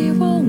we will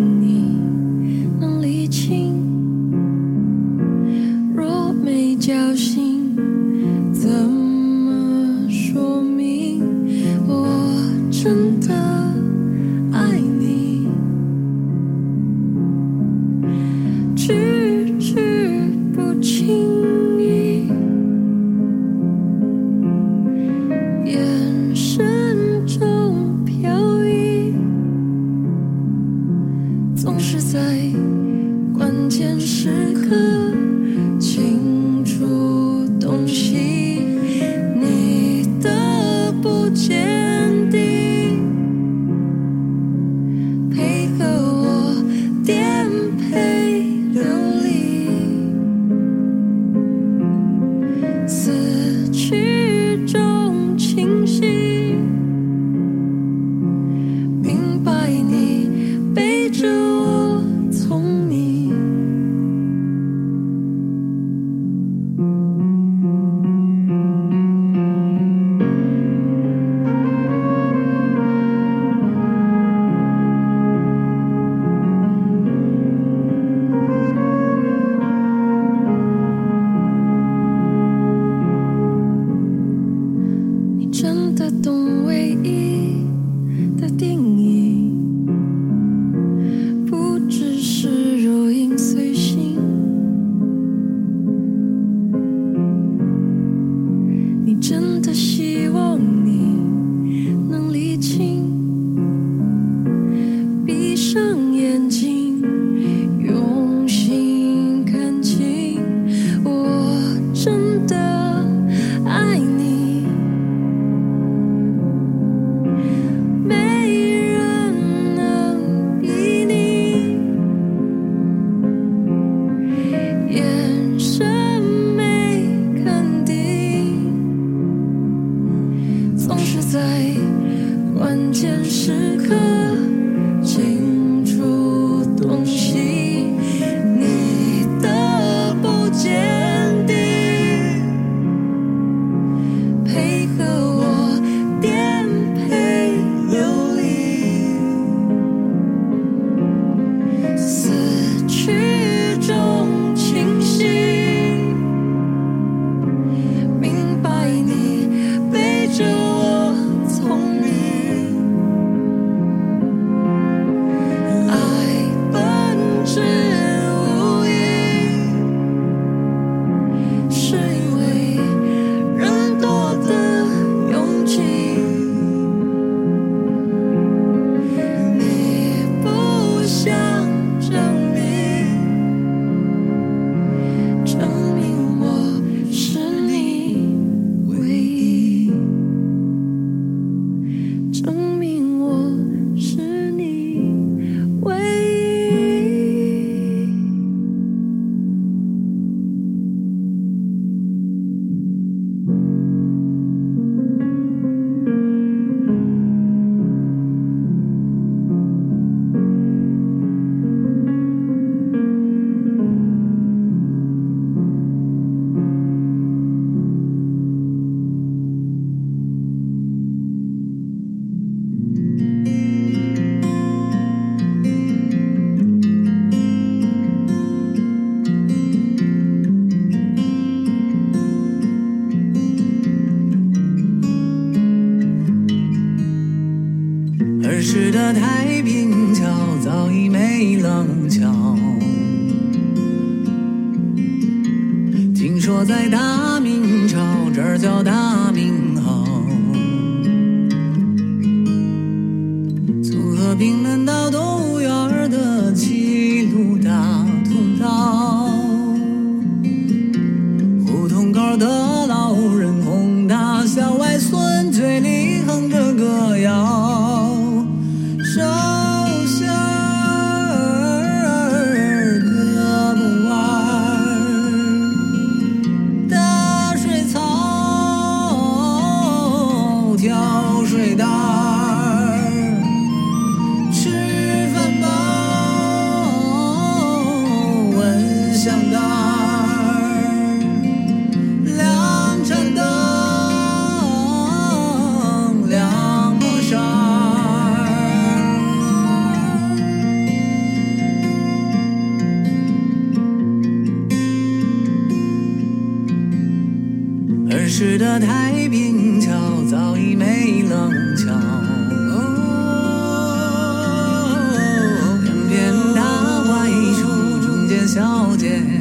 dead.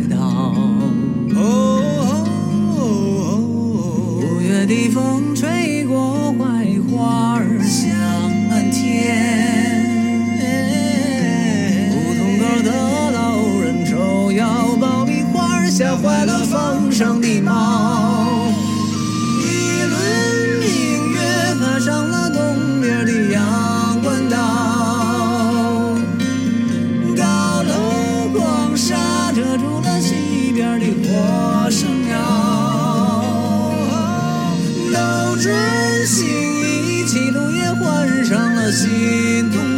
trazendo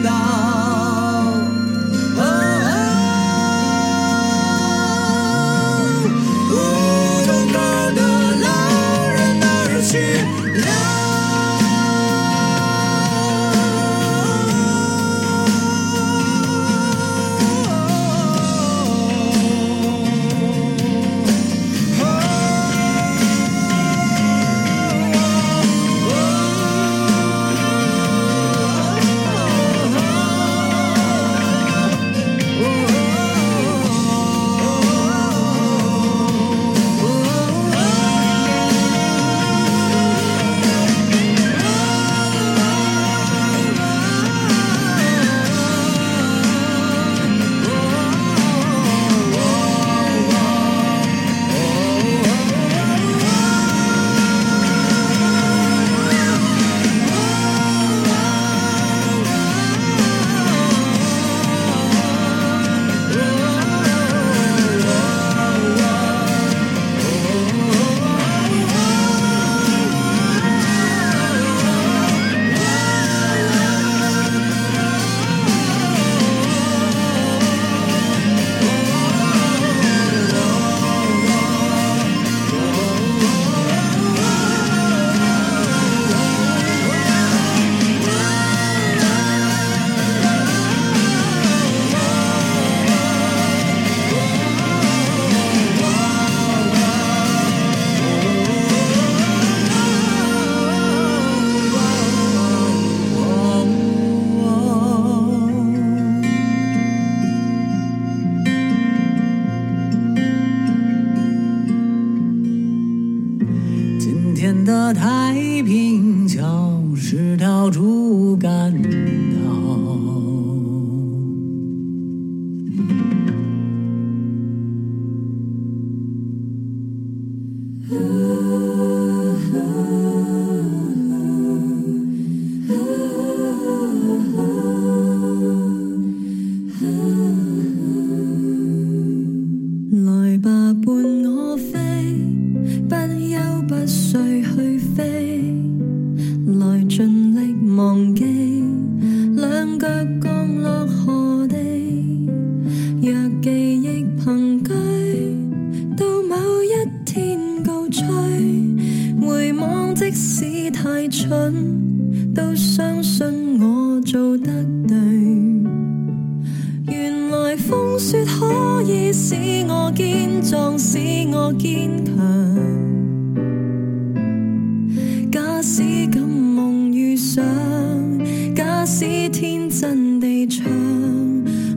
使天真地唱，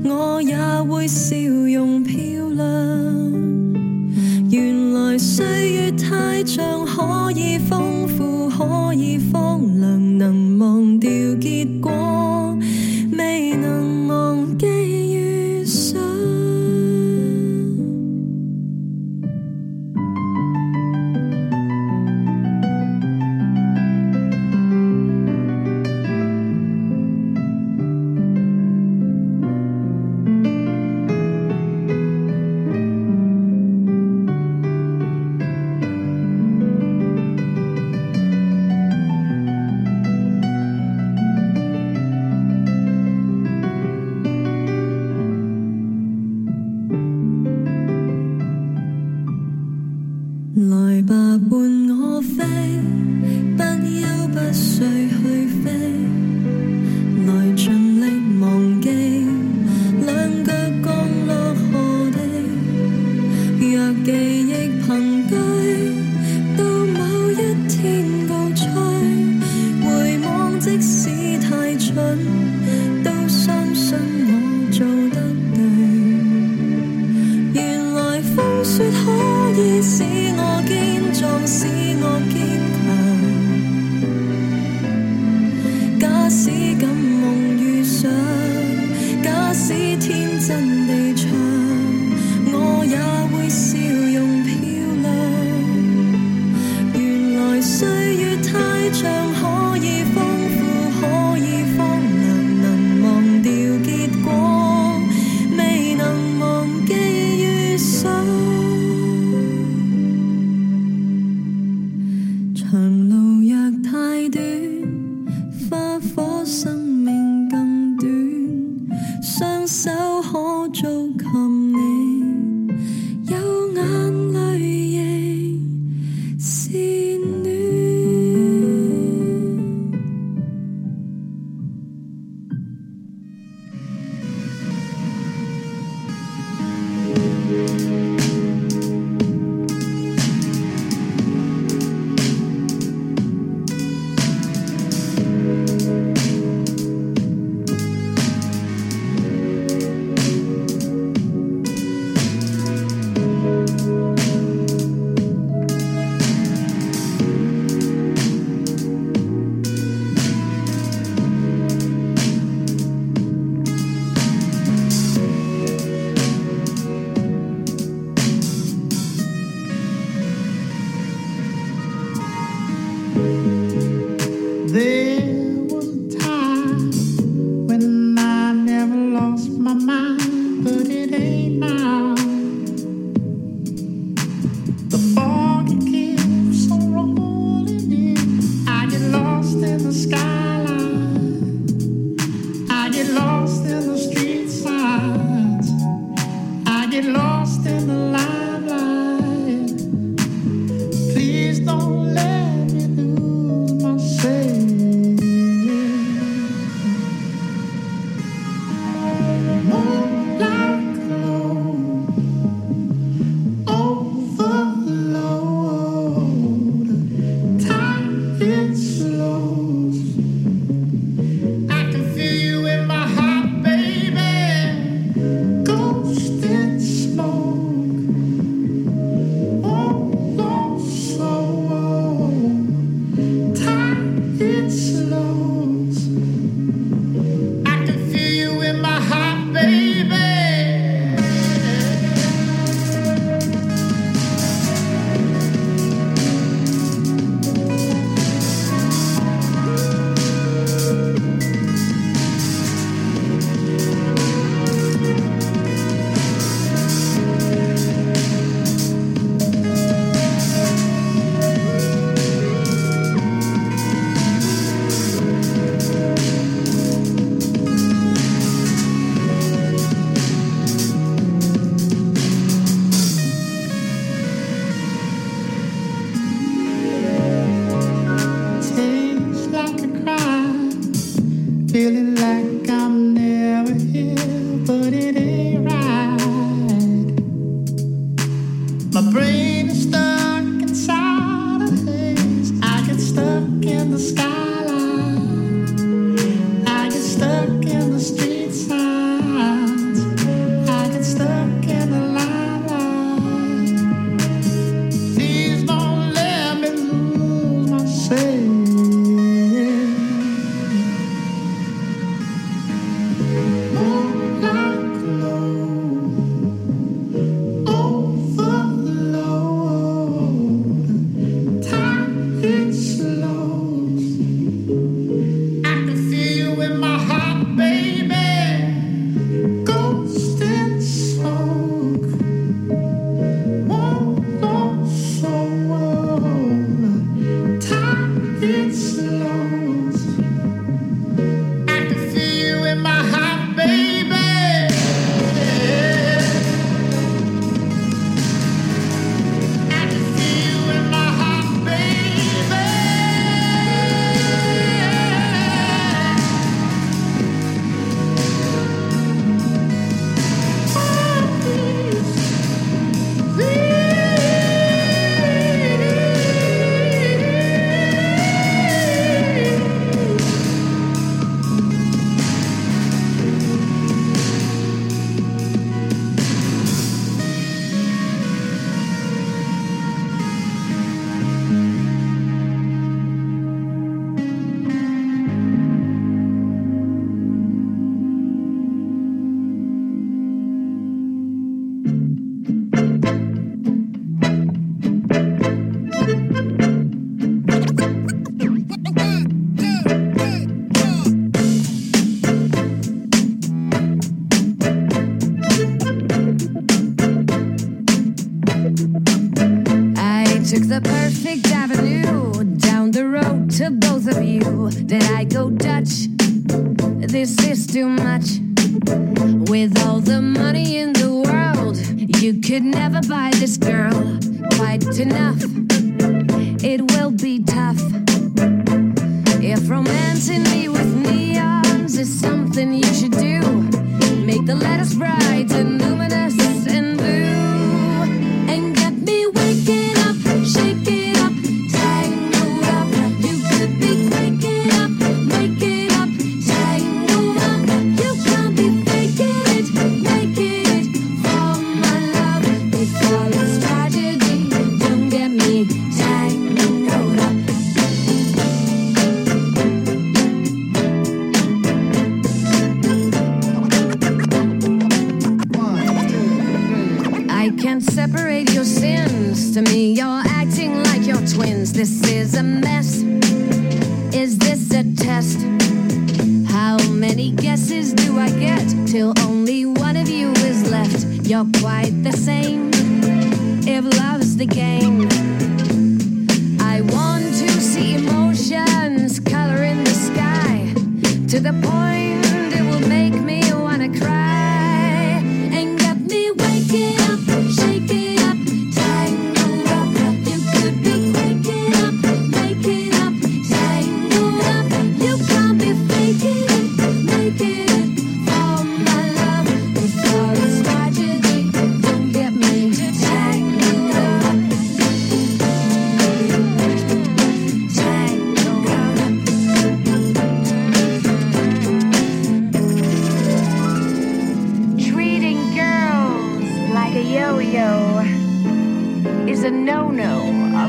我也会笑容漂亮。原来岁月太长，可以放。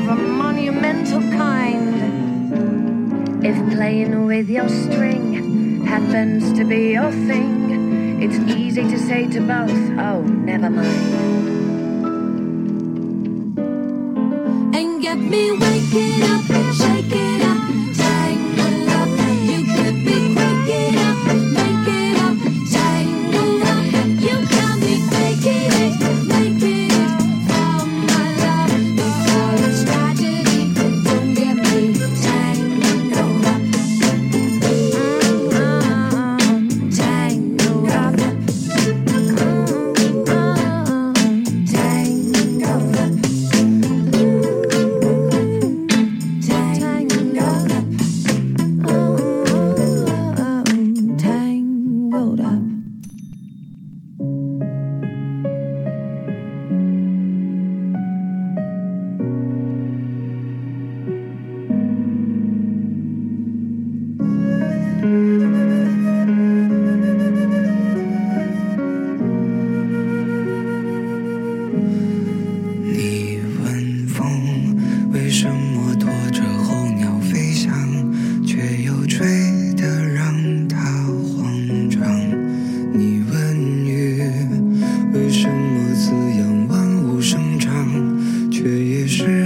of a monumental kind. If playing with your string happens to be your thing, it's easy to say to both, oh, never mind. And get me waking up decision.